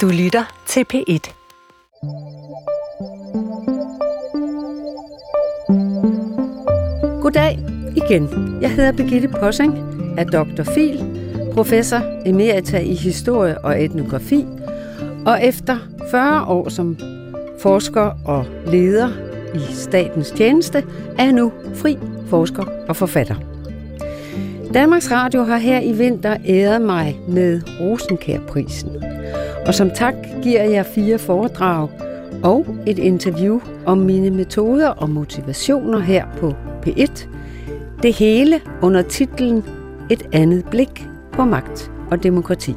Du lytter til P1. Goddag igen. Jeg hedder Birgitte Possing, er Dr. Fil, professor emerita i historie og etnografi, og efter 40 år som forsker og leder i statens tjeneste, er jeg nu fri forsker og forfatter. Danmarks Radio har her i vinter æret mig med Rosenkærprisen. Og som tak giver jeg fire foredrag og et interview om mine metoder og motivationer her på P1. Det hele under titlen Et andet blik på magt og demokrati.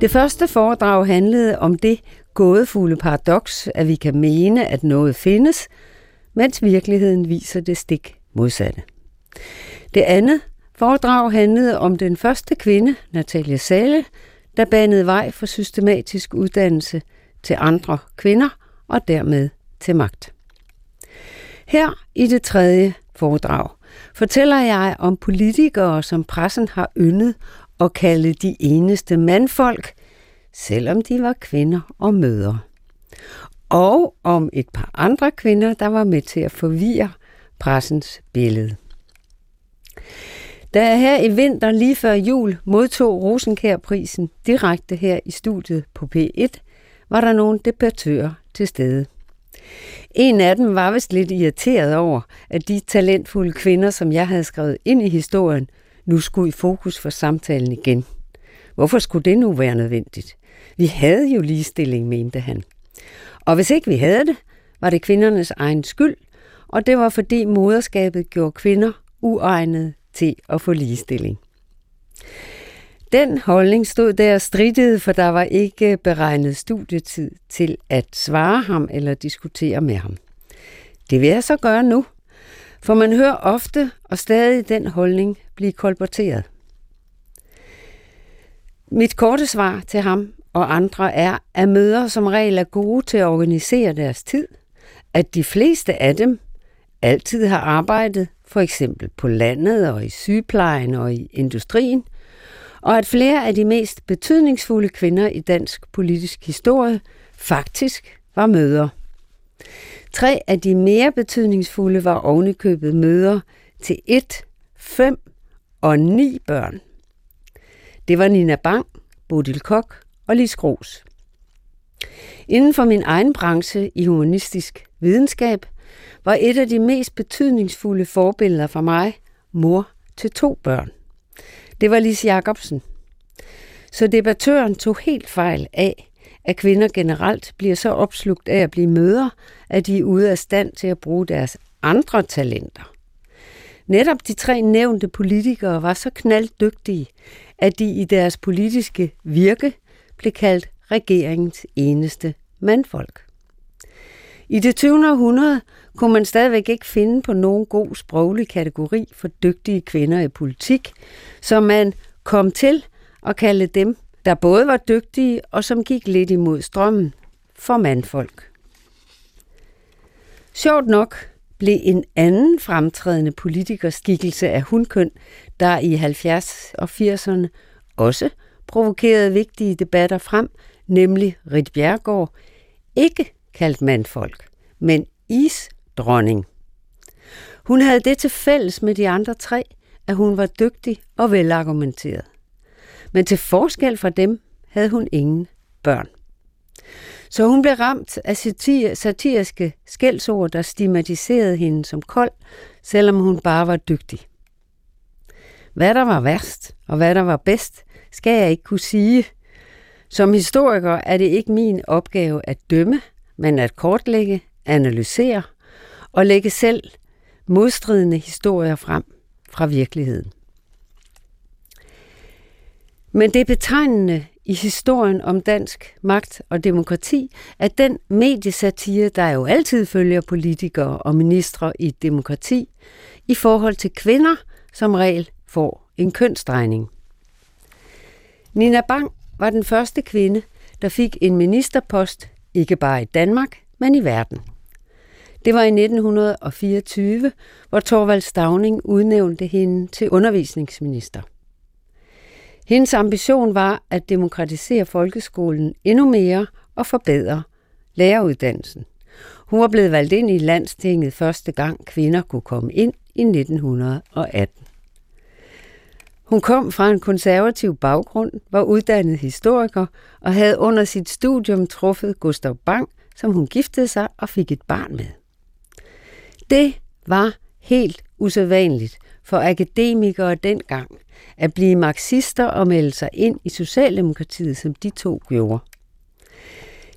Det første foredrag handlede om det gådefulde paradoks, at vi kan mene, at noget findes, mens virkeligheden viser det stik modsatte. Det andet foredrag handlede om den første kvinde, Natalia Sale, der banede vej for systematisk uddannelse til andre kvinder og dermed til magt. Her i det tredje foredrag fortæller jeg om politikere, som pressen har yndet at kalde de eneste mandfolk, selvom de var kvinder og mødre. Og om et par andre kvinder, der var med til at forvirre pressens billede. Da jeg her i vinter lige før jul modtog Rosenkærprisen direkte her i studiet på P1, var der nogle debattører til stede. En af dem var vist lidt irriteret over, at de talentfulde kvinder, som jeg havde skrevet ind i historien, nu skulle i fokus for samtalen igen. Hvorfor skulle det nu være nødvendigt? Vi havde jo ligestilling, mente han. Og hvis ikke vi havde det, var det kvindernes egen skyld, og det var fordi moderskabet gjorde kvinder uegnede til at få ligestilling. Den holdning stod der stridet, for der var ikke beregnet studietid til at svare ham eller diskutere med ham. Det vil jeg så gøre nu, for man hører ofte og stadig den holdning blive kolporteret. Mit korte svar til ham og andre er, at møder som regel er gode til at organisere deres tid, at de fleste af dem altid har arbejdet for eksempel på landet og i sygeplejen og i industrien, og at flere af de mest betydningsfulde kvinder i dansk politisk historie faktisk var møder. Tre af de mere betydningsfulde var ovenikøbet møder til et, fem og ni børn. Det var Nina Bang, Bodil Kok og Lis Gros. Inden for min egen branche i humanistisk videnskab var et af de mest betydningsfulde forbilleder for mig mor til to børn. Det var Lis Jacobsen. Så debattøren tog helt fejl af, at kvinder generelt bliver så opslugt af at blive møder, at de er ude af stand til at bruge deres andre talenter. Netop de tre nævnte politikere var så knalddygtige, at de i deres politiske virke blev kaldt regeringens eneste mandfolk. I det 20. århundrede kunne man stadigvæk ikke finde på nogen god sproglig kategori for dygtige kvinder i politik, så man kom til at kalde dem, der både var dygtige og som gik lidt imod strømmen, for mandfolk. Sjovt nok blev en anden fremtrædende politikerskikkelse af hundkøn, der i 70'erne og 80'erne også provokerede vigtige debatter frem, nemlig Rit Bjergård, ikke kaldt mandfolk, men is dronning. Hun havde det til fælles med de andre tre, at hun var dygtig og velargumenteret. Men til forskel fra dem havde hun ingen børn. Så hun blev ramt af satiriske skældsord, der stigmatiserede hende som kold, selvom hun bare var dygtig. Hvad der var værst og hvad der var bedst, skal jeg ikke kunne sige. Som historiker er det ikke min opgave at dømme, men at kortlægge, analysere og lægge selv modstridende historier frem fra virkeligheden. Men det er betegnende i historien om dansk magt og demokrati, at den mediesatire, der jo altid følger politikere og ministre i et demokrati, i forhold til kvinder som regel får en kønsdrejning. Nina Bang var den første kvinde, der fik en ministerpost, ikke bare i Danmark, men i verden. Det var i 1924, hvor Torvald Stavning udnævnte hende til undervisningsminister. Hendes ambition var at demokratisere folkeskolen endnu mere og forbedre læreruddannelsen. Hun var blevet valgt ind i landstinget første gang kvinder kunne komme ind i 1918. Hun kom fra en konservativ baggrund, var uddannet historiker og havde under sit studium truffet Gustav Bang, som hun giftede sig og fik et barn med. Det var helt usædvanligt for akademikere dengang at blive marxister og melde sig ind i Socialdemokratiet, som de to gjorde.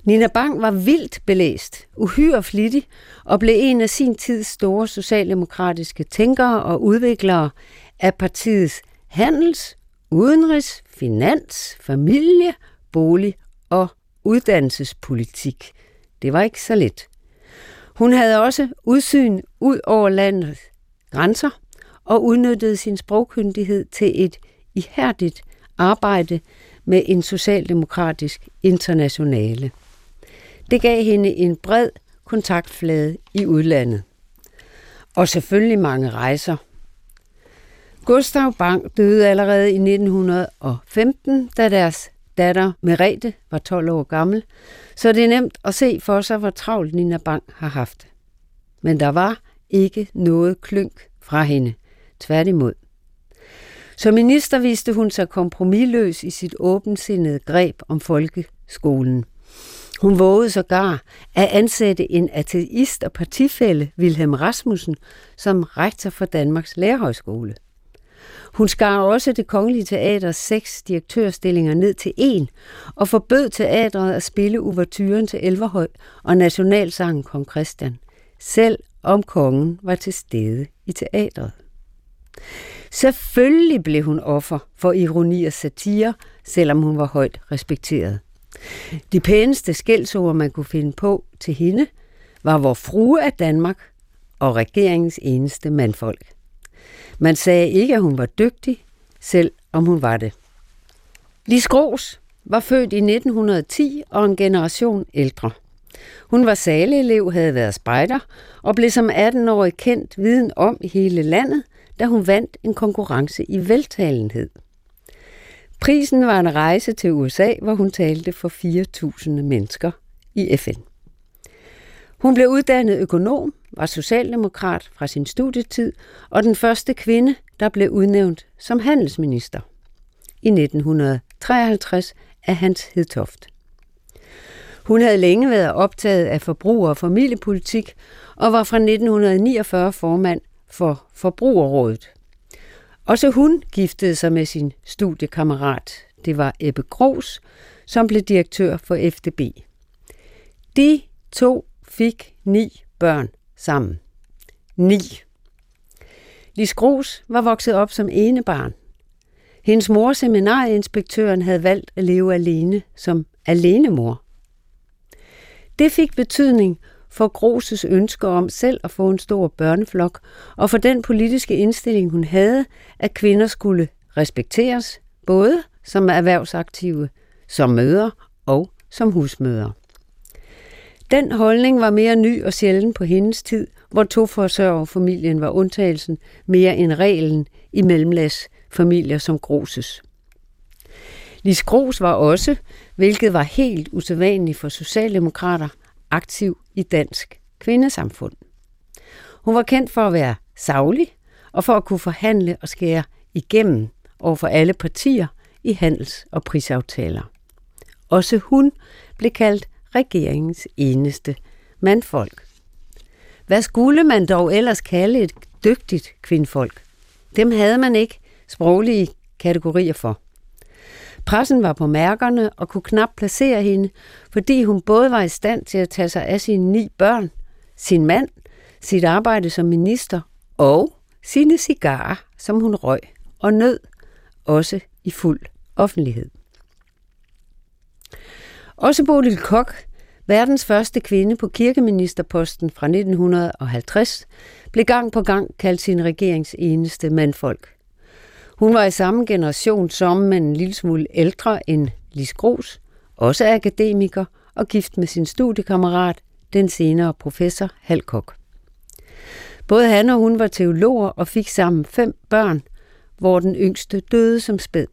Nina Bang var vildt belæst, uhyre flittig og blev en af sin tids store socialdemokratiske tænkere og udviklere af partiets handels, udenrigs, finans, familie, bolig og uddannelsespolitik. Det var ikke så let. Hun havde også udsyn ud over landets grænser og udnyttede sin sprogkyndighed til et ihærdigt arbejde med en socialdemokratisk internationale. Det gav hende en bred kontaktflade i udlandet. Og selvfølgelig mange rejser. Gustav Bang døde allerede i 1915, da deres datter Merete var 12 år gammel, så det er nemt at se for sig, hvor travlt Nina Bang har haft. Men der var ikke noget klynk fra hende. Tværtimod. Som minister viste hun sig kompromilløs i sit åbensindede greb om folkeskolen. Hun vågede sågar at ansætte en ateist og partifælle, Wilhelm Rasmussen, som rektor for Danmarks Lærerhøjskole. Hun skar også det kongelige teaters seks direktørstillinger ned til en og forbød teatret at spille uvertyren til Elverhøj og nationalsangen Kong Christian, selv om kongen var til stede i teatret. Selvfølgelig blev hun offer for ironi og satire, selvom hun var højt respekteret. De pæneste skældsord, man kunne finde på til hende, var vor frue af Danmark og regeringens eneste mandfolk. Man sagde ikke, at hun var dygtig, selv om hun var det. Lis Gros var født i 1910 og en generation ældre. Hun var saleelev, havde været spejder og blev som 18-årig kendt viden om i hele landet, da hun vandt en konkurrence i veltalenhed. Prisen var en rejse til USA, hvor hun talte for 4.000 mennesker i FN. Hun blev uddannet økonom, var socialdemokrat fra sin studietid og den første kvinde, der blev udnævnt som handelsminister i 1953 af Hans Hedtoft. Hun havde længe været optaget af forbruger- og familiepolitik og var fra 1949 formand for Forbrugerrådet. Også hun giftede sig med sin studiekammerat. Det var Ebbe Gros, som blev direktør for FDB. De to fik ni børn sammen. 9. Lis Gros var vokset op som ene barn. Hendes mor, seminarieinspektøren, havde valgt at leve alene som alenemor. Det fik betydning for Groses ønsker om selv at få en stor børneflok, og for den politiske indstilling, hun havde, at kvinder skulle respekteres, både som erhvervsaktive, som møder og som husmøder. Den holdning var mere ny og sjælden på hendes tid, hvor to familien var undtagelsen mere end reglen i mellemlads familier som Groses. Lis Gros var også, hvilket var helt usædvanligt for socialdemokrater, aktiv i dansk kvindesamfund. Hun var kendt for at være savlig og for at kunne forhandle og skære igennem over for alle partier i handels- og prisaftaler. Også hun blev kaldt regeringens eneste mandfolk. Hvad skulle man dog ellers kalde et dygtigt kvindfolk? Dem havde man ikke sproglige kategorier for. Pressen var på mærkerne og kunne knap placere hende, fordi hun både var i stand til at tage sig af sine ni børn, sin mand, sit arbejde som minister og sine cigarer, som hun røg og nød, også i fuld offentlighed. Også Bodil Kok, verdens første kvinde på kirkeministerposten fra 1950, blev gang på gang kaldt sin regerings eneste mandfolk. Hun var i samme generation som, men en lille smule ældre end Lis Gros, også akademiker og gift med sin studiekammerat, den senere professor Halkok. Både han og hun var teologer og fik sammen fem børn, hvor den yngste døde som spæd.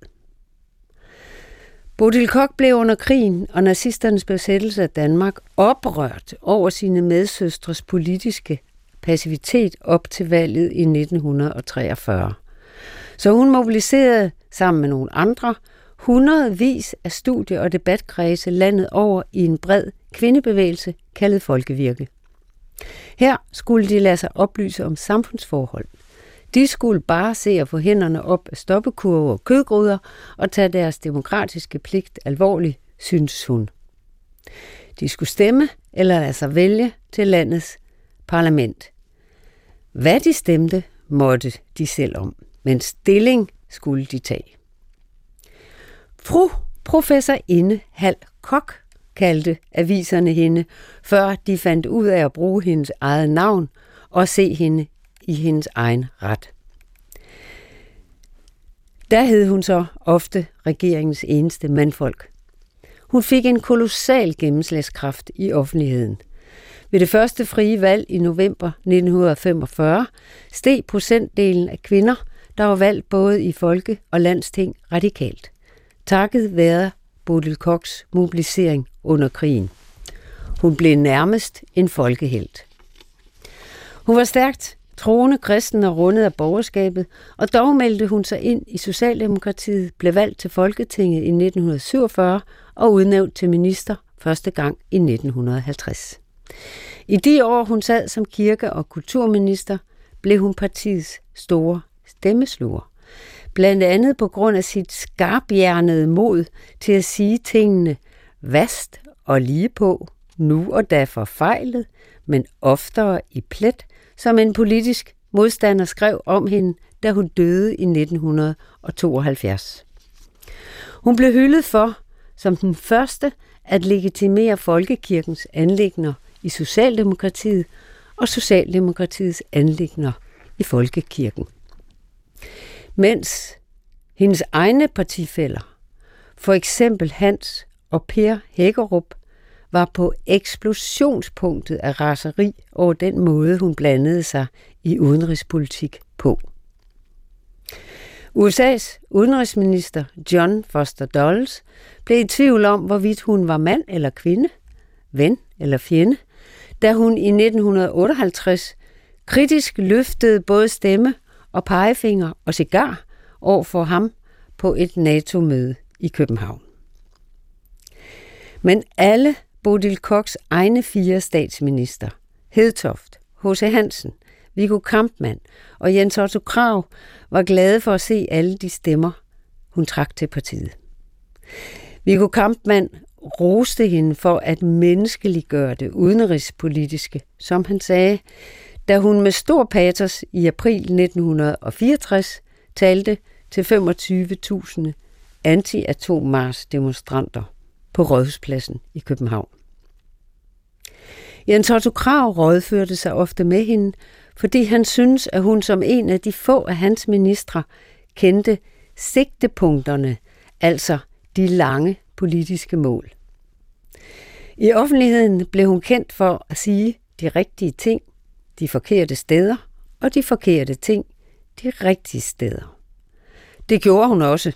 Bodil Koch blev under krigen og nazisternes besættelse af Danmark oprørt over sine medsøstres politiske passivitet op til valget i 1943. Så hun mobiliserede sammen med nogle andre hundredvis af studie- og debatkredse landet over i en bred kvindebevægelse kaldet Folkevirke. Her skulle de lade sig oplyse om samfundsforhold. De skulle bare se at få hænderne op af stoppekurve og kødgryder og tage deres demokratiske pligt alvorligt, synes hun. De skulle stemme eller lade sig vælge til landets parlament. Hvad de stemte, måtte de selv om, men stilling skulle de tage. Fru professor Inde Hal Kok kaldte aviserne hende, før de fandt ud af at bruge hendes eget navn og se hende i hendes egen ret. Der hed hun så ofte regeringens eneste mandfolk. Hun fik en kolossal gennemslagskraft i offentligheden. Ved det første frie valg i november 1945 steg procentdelen af kvinder, der var valgt både i folke- og landsting radikalt. Takket være Bodil Koks mobilisering under krigen. Hun blev nærmest en folkehelt. Hun var stærkt troende kristen og rundet af borgerskabet, og dog meldte hun sig ind i Socialdemokratiet, blev valgt til Folketinget i 1947 og udnævnt til minister første gang i 1950. I de år, hun sad som kirke- og kulturminister, blev hun partiets store stemmesluger. Blandt andet på grund af sit skarphjernede mod til at sige tingene vast og lige på, nu og da forfejlet, men oftere i plet, som en politisk modstander skrev om hende, da hun døde i 1972. Hun blev hyldet for, som den første, at legitimere folkekirkens anlægner i Socialdemokratiet og Socialdemokratiets anlægner i folkekirken. Mens hendes egne partifælder, for eksempel Hans og Per Hækkerup, var på eksplosionspunktet af raseri over den måde, hun blandede sig i udenrigspolitik på. USA's udenrigsminister John Foster Dulles blev i tvivl om, hvorvidt hun var mand eller kvinde, ven eller fjende, da hun i 1958 kritisk løftede både stemme og pegefinger og cigar over for ham på et NATO-møde i København. Men alle Bodil Koks egne fire statsminister, Hedtoft, H.C. Hansen, Viggo Kampmann og Jens Otto Krav, var glade for at se alle de stemmer, hun trak til partiet. Viggo Kampmann roste hende for at menneskeliggøre det udenrigspolitiske, som han sagde, da hun med stor patos i april 1964 talte til 25.000 anti-atommars-demonstranter på Rådhuspladsen i København. Jens Otto Krav rådførte sig ofte med hende, fordi han synes, at hun som en af de få af hans ministre kendte sigtepunkterne, altså de lange politiske mål. I offentligheden blev hun kendt for at sige de rigtige ting, de forkerte steder, og de forkerte ting de rigtige steder. Det gjorde hun også.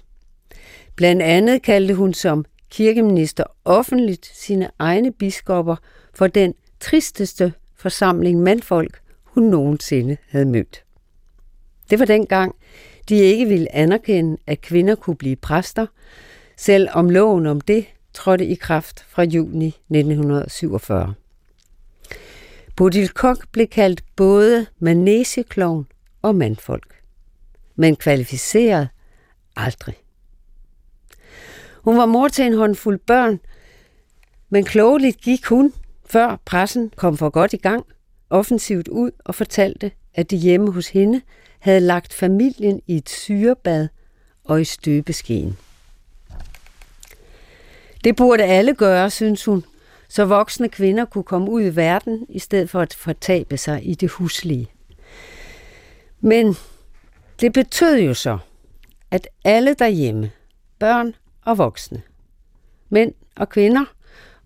Blandt andet kaldte hun som kirkeminister offentligt sine egne biskopper for den tristeste forsamling mandfolk, hun nogensinde havde mødt. Det var dengang, de ikke ville anerkende, at kvinder kunne blive præster, selvom loven om det trådte i kraft fra juni 1947. Bodil Kok blev kaldt både manesieklovn og mandfolk, men kvalificeret aldrig. Hun var mor til en håndfuld børn, men klogeligt gik hun, før pressen kom for godt i gang, offensivt ud og fortalte, at de hjemme hos hende havde lagt familien i et syrebad og i støbeskeen. Det burde alle gøre, synes hun, så voksne kvinder kunne komme ud i verden, i stedet for at fortabe sig i det huslige. Men det betød jo så, at alle derhjemme, børn og voksne, mænd og kvinder,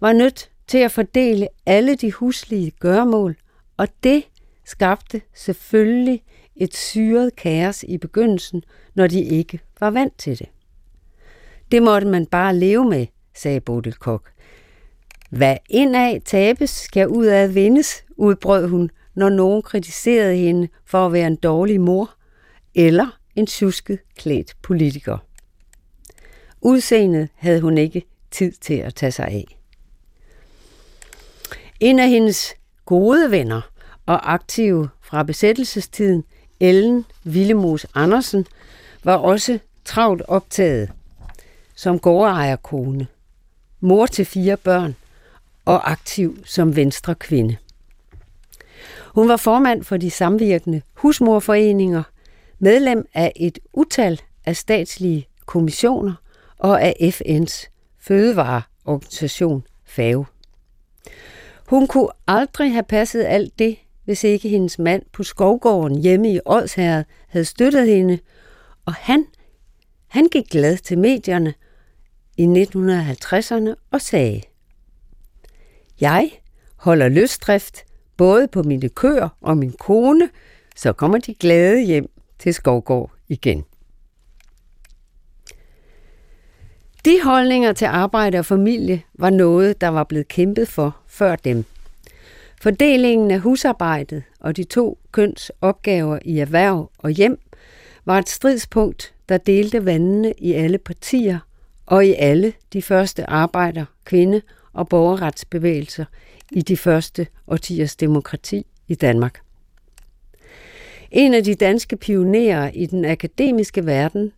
var nødt til at fordele alle de huslige gørmål, og det skabte selvfølgelig et syret kaos i begyndelsen, når de ikke var vant til det. Det måtte man bare leve med, sagde Bodil Kok. Hvad indad tabes, skal ud af vindes, udbrød hun, når nogen kritiserede hende for at være en dårlig mor eller en tjusket klædt politiker. Udseendet havde hun ikke tid til at tage sig af. En af hendes gode venner og aktive fra besættelsestiden, Ellen Villemos Andersen, var også travlt optaget som gårdejerkone, mor til fire børn og aktiv som venstre kvinde. Hun var formand for de samvirkende husmorforeninger, medlem af et utal af statslige kommissioner og af FN's fødevareorganisation FAO. Hun kunne aldrig have passet alt det, hvis ikke hendes mand på skovgården hjemme i Odsherred havde støttet hende, og han, han gik glad til medierne i 1950'erne og sagde, Jeg holder løsdrift både på mine køer og min kone, så kommer de glade hjem til Skovgård igen. De holdninger til arbejde og familie var noget, der var blevet kæmpet for før dem. Fordelingen af husarbejdet og de to køns opgaver i erhverv og hjem var et stridspunkt, der delte vandene i alle partier og i alle de første arbejder, kvinde- og borgerretsbevægelser i de første årtiers demokrati i Danmark. En af de danske pionerer i den akademiske verden,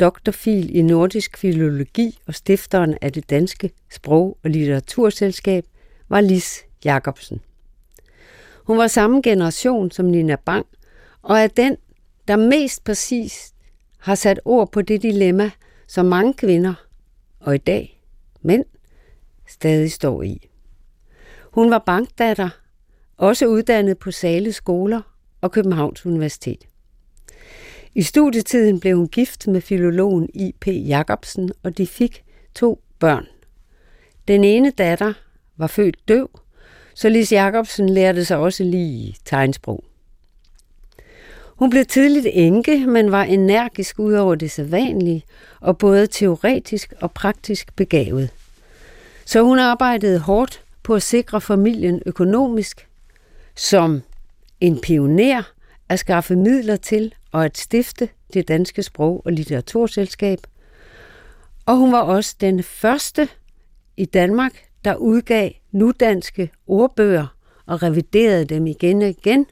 doktorfil i nordisk filologi og stifteren af det danske sprog- og litteraturselskab, var Lis Jacobsen. Hun var samme generation som Nina Bang, og er den, der mest præcis har sat ord på det dilemma, som mange kvinder, og i dag mænd, stadig står i. Hun var bankdatter, også uddannet på Sale Skoler og Københavns Universitet. I studietiden blev hun gift med filologen I.P. Jacobsen, og de fik to børn. Den ene datter var født døv, så Lis Jacobsen lærte sig også lige tegnsprog. Hun blev tidligt enke, men var energisk ud over det sædvanlige og både teoretisk og praktisk begavet. Så hun arbejdede hårdt på at sikre familien økonomisk, som en pioner at skaffe midler til og at stifte det danske sprog- og litteraturselskab. Og hun var også den første i Danmark, der udgav nudanske ordbøger og reviderede dem igen og igen,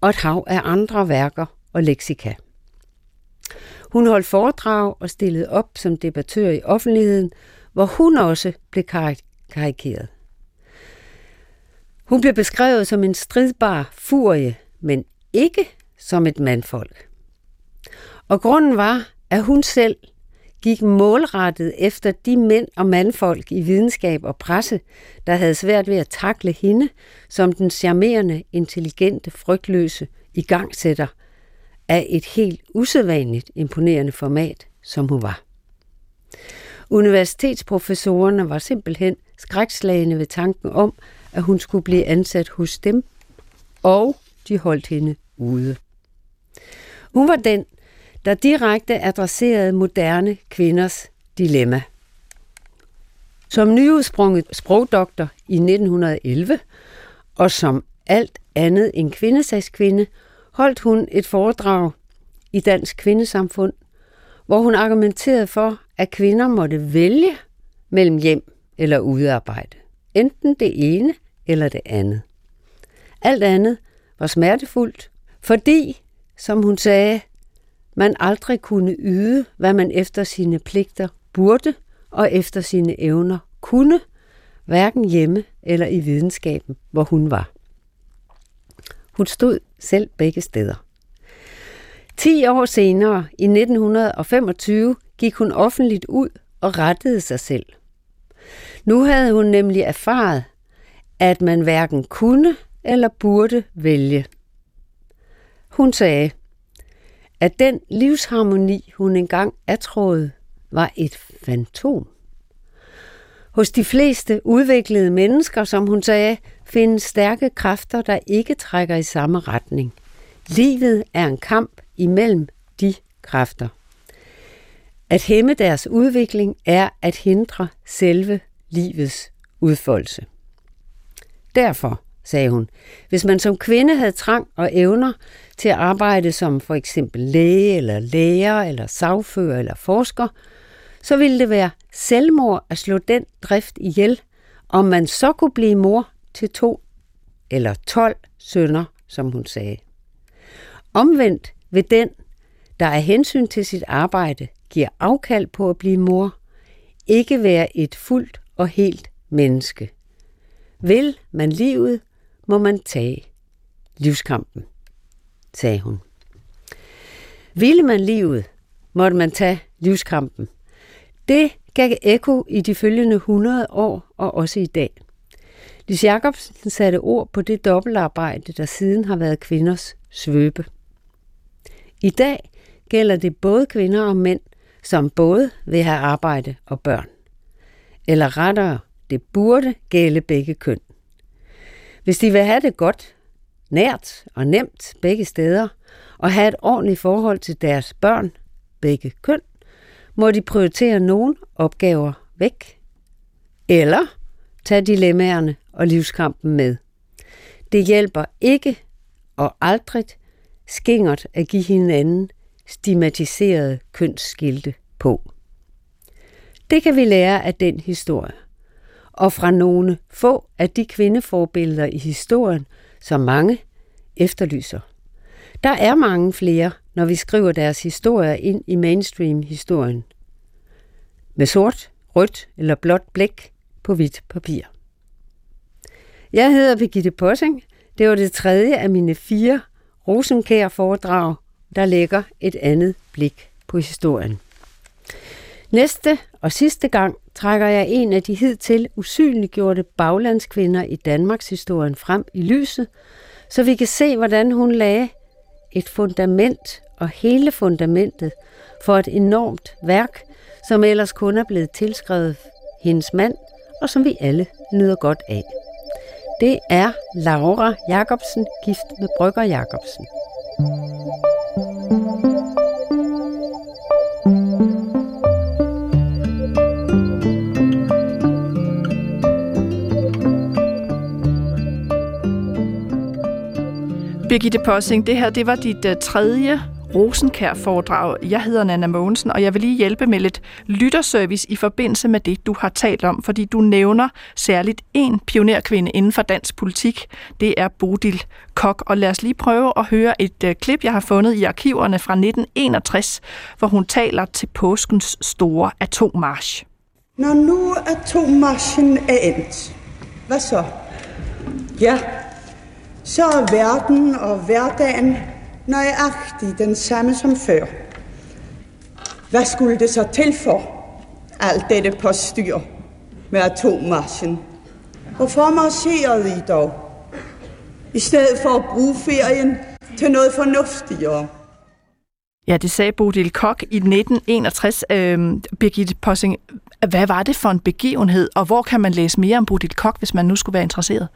og et hav af andre værker og leksika. Hun holdt foredrag og stillede op som debattør i offentligheden, hvor hun også blev karikeret. Hun blev beskrevet som en stridbar furie, men ikke som et mandfolk. Og grunden var, at hun selv gik målrettet efter de mænd og mandfolk i videnskab og presse, der havde svært ved at takle hende som den charmerende, intelligente, frygtløse igangsætter af et helt usædvanligt imponerende format, som hun var. Universitetsprofessorerne var simpelthen skrækslagende ved tanken om, at hun skulle blive ansat hos dem, og de holdt hende ude. Hun var den, der direkte adresserede moderne kvinders dilemma. Som nyudsprunget sprogdoktor i 1911, og som alt andet end kvindesagskvinde, holdt hun et foredrag i Dansk Kvindesamfund, hvor hun argumenterede for, at kvinder måtte vælge mellem hjem eller udearbejde. Enten det ene eller det andet. Alt andet var smertefuldt, fordi, som hun sagde, man aldrig kunne yde, hvad man efter sine pligter burde og efter sine evner kunne, hverken hjemme eller i videnskaben, hvor hun var. Hun stod selv begge steder. Ti år senere, i 1925, gik hun offentligt ud og rettede sig selv. Nu havde hun nemlig erfaret, at man hverken kunne eller burde vælge. Hun sagde, at den livsharmoni, hun engang atråede, var et fantom. Hos de fleste udviklede mennesker, som hun sagde, findes stærke kræfter, der ikke trækker i samme retning. Livet er en kamp imellem de kræfter. At hæmme deres udvikling er at hindre selve livets udfoldelse. Derfor, sagde hun, hvis man som kvinde havde trang og evner til at arbejde som for eksempel læge eller lærer eller sagfører eller forsker, så ville det være selvmord at slå den drift ihjel, om man så kunne blive mor til to eller tolv sønner, som hun sagde. Omvendt ved den, der af hensyn til sit arbejde, giver afkald på at blive mor, ikke være et fuldt og helt menneske. Vil man livet, må man tage livskampen, sagde hun. Ville man livet, måtte man tage livskampen. Det gav ekko i de følgende 100 år og også i dag. Lis Jacobsen satte ord på det dobbeltarbejde, der siden har været kvinders svøbe. I dag gælder det både kvinder og mænd, som både vil have arbejde og børn. Eller rettere, det burde gælde begge køn. Hvis de vil have det godt, nært og nemt begge steder, og have et ordentligt forhold til deres børn, begge køn, må de prioritere nogle opgaver væk, eller tage dilemmaerne og livskampen med. Det hjælper ikke og aldrig skingert at give hinanden stigmatiserede kønsskilte på. Det kan vi lære af den historie, og fra nogle få af de kvindeforbilleder i historien, som mange efterlyser. Der er mange flere, når vi skriver deres historier ind i mainstream-historien. Med sort, rødt eller blåt blæk på hvidt papir. Jeg hedder Birgitte Possing. Det var det tredje af mine fire Rosenkær foredrag, der lægger et andet blik på historien. Næste og sidste gang trækker jeg en af de hidtil usynliggjorte baglandskvinder i Danmarks historien frem i lyset, så vi kan se, hvordan hun lagde et fundament og hele fundamentet for et enormt værk, som ellers kun er blevet tilskrevet hendes mand, og som vi alle nyder godt af. Det er Laura Jacobsen, gift med Brygger Jacobsen. Birgitte Possing, det her det var dit uh, tredje Rosenkær-foredrag. Jeg hedder Nana Mogensen, og jeg vil lige hjælpe med lidt lytterservice i forbindelse med det, du har talt om, fordi du nævner særligt en pionerkvinde inden for dansk politik. Det er Bodil Kok, og lad os lige prøve at høre et uh, klip, jeg har fundet i arkiverne fra 1961, hvor hun taler til påskens store atommarsch. Når nu atommarschen er endt, hvad så? Ja, så er verden og hverdagen nøjagtig den samme som før. Hvad skulle det så til for, alt dette påstyr med atommarschen? Hvorfor marcherede I dog? I stedet for at bruge ferien til noget fornuftigere. Ja, det sagde Bodil Kok i 1961. Øhm, Birgitte Possing, hvad var det for en begivenhed, og hvor kan man læse mere om Bodil Kok, hvis man nu skulle være interesseret?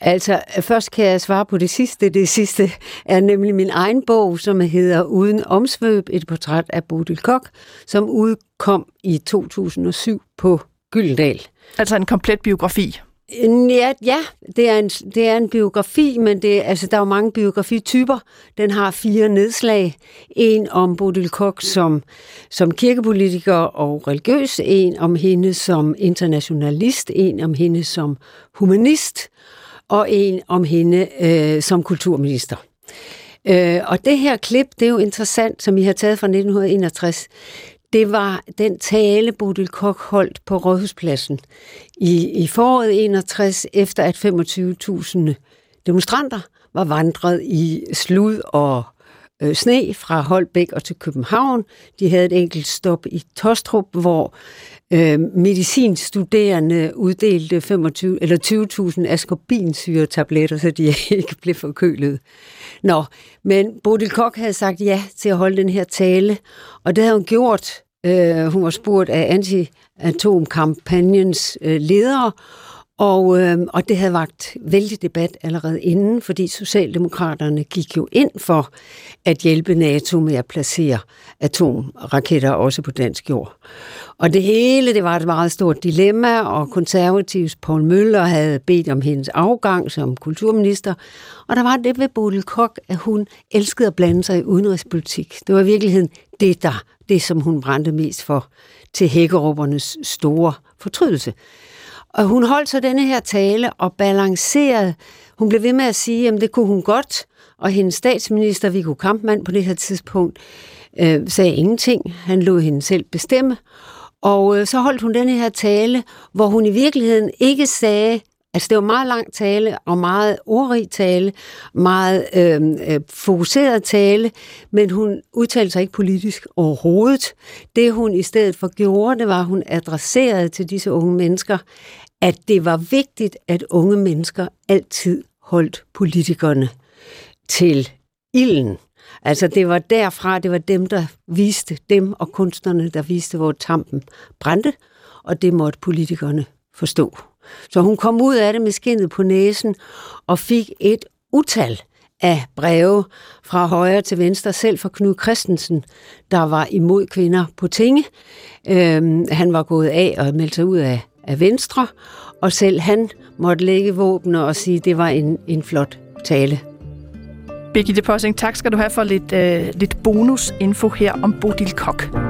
Altså, først kan jeg svare på det sidste. Det sidste er nemlig min egen bog, som hedder Uden omsvøb, et portræt af Bodil Kok, som udkom i 2007 på Gyldendal. Altså en komplet biografi? Ja, ja det, er en, det er en biografi, men det, altså, der er jo mange biografityper. Den har fire nedslag. En om Bodil Kok som, som kirkepolitiker og religiøs, en om hende som internationalist, en om hende som humanist, og en om hende øh, som kulturminister. Øh, og det her klip, det er jo interessant, som I har taget fra 1961. Det var den tale, Bodil Kok holdt på Rådhuspladsen i, i foråret 61, efter at 25.000 demonstranter var vandret i slud og øh, sne fra Holbæk og til København. De havde et enkelt stop i Tostrup, hvor øh, medicinstuderende uddelte 25 eller 20.000 askorbinsyretabletter, så de ikke blev forkølet. Nå, men Bodil Kok havde sagt ja til at holde den her tale, og det havde hun gjort. Øh, hun var spurgt af anti-atomkampagnens øh, ledere, og, øh, og det havde vagt vældig debat allerede inden, fordi Socialdemokraterne gik jo ind for at hjælpe NATO med at placere atomraketter også på dansk jord. Og det hele, det var et meget stort dilemma, og konservativs Paul Møller havde bedt om hendes afgang som kulturminister. Og der var det ved Bodil Kok, at hun elskede at blande sig i udenrigspolitik. Det var i virkeligheden det, der, det som hun brændte mest for til hækkeruppernes store fortrydelse. Og hun holdt så denne her tale og balancerede. Hun blev ved med at sige, at det kunne hun godt, og hendes statsminister, Viggo Kampmann, på det her tidspunkt, øh, sagde ingenting. Han lod hende selv bestemme. Og øh, så holdt hun denne her tale, hvor hun i virkeligheden ikke sagde, Altså det var meget lang tale og meget ordrig tale, meget øh, øh, fokuseret tale, men hun udtalte sig ikke politisk overhovedet. Det hun i stedet for gjorde, det var, at hun adresserede til disse unge mennesker, at det var vigtigt, at unge mennesker altid holdt politikerne til ilden. Altså det var derfra, det var dem, der viste, dem og kunstnerne, der viste, hvor tampen brændte, og det måtte politikerne forstå. Så hun kom ud af det med skinnet på næsen og fik et utal af breve fra højre til venstre, selv fra Knud Christensen, der var imod kvinder på tinge. Øhm, han var gået af og meldt sig ud af, af Venstre, og selv han måtte lægge våben og sige, at det var en, en flot tale. Birgitte Possing, tak skal du have for lidt, øh, lidt bonusinfo her om Bodil Kok.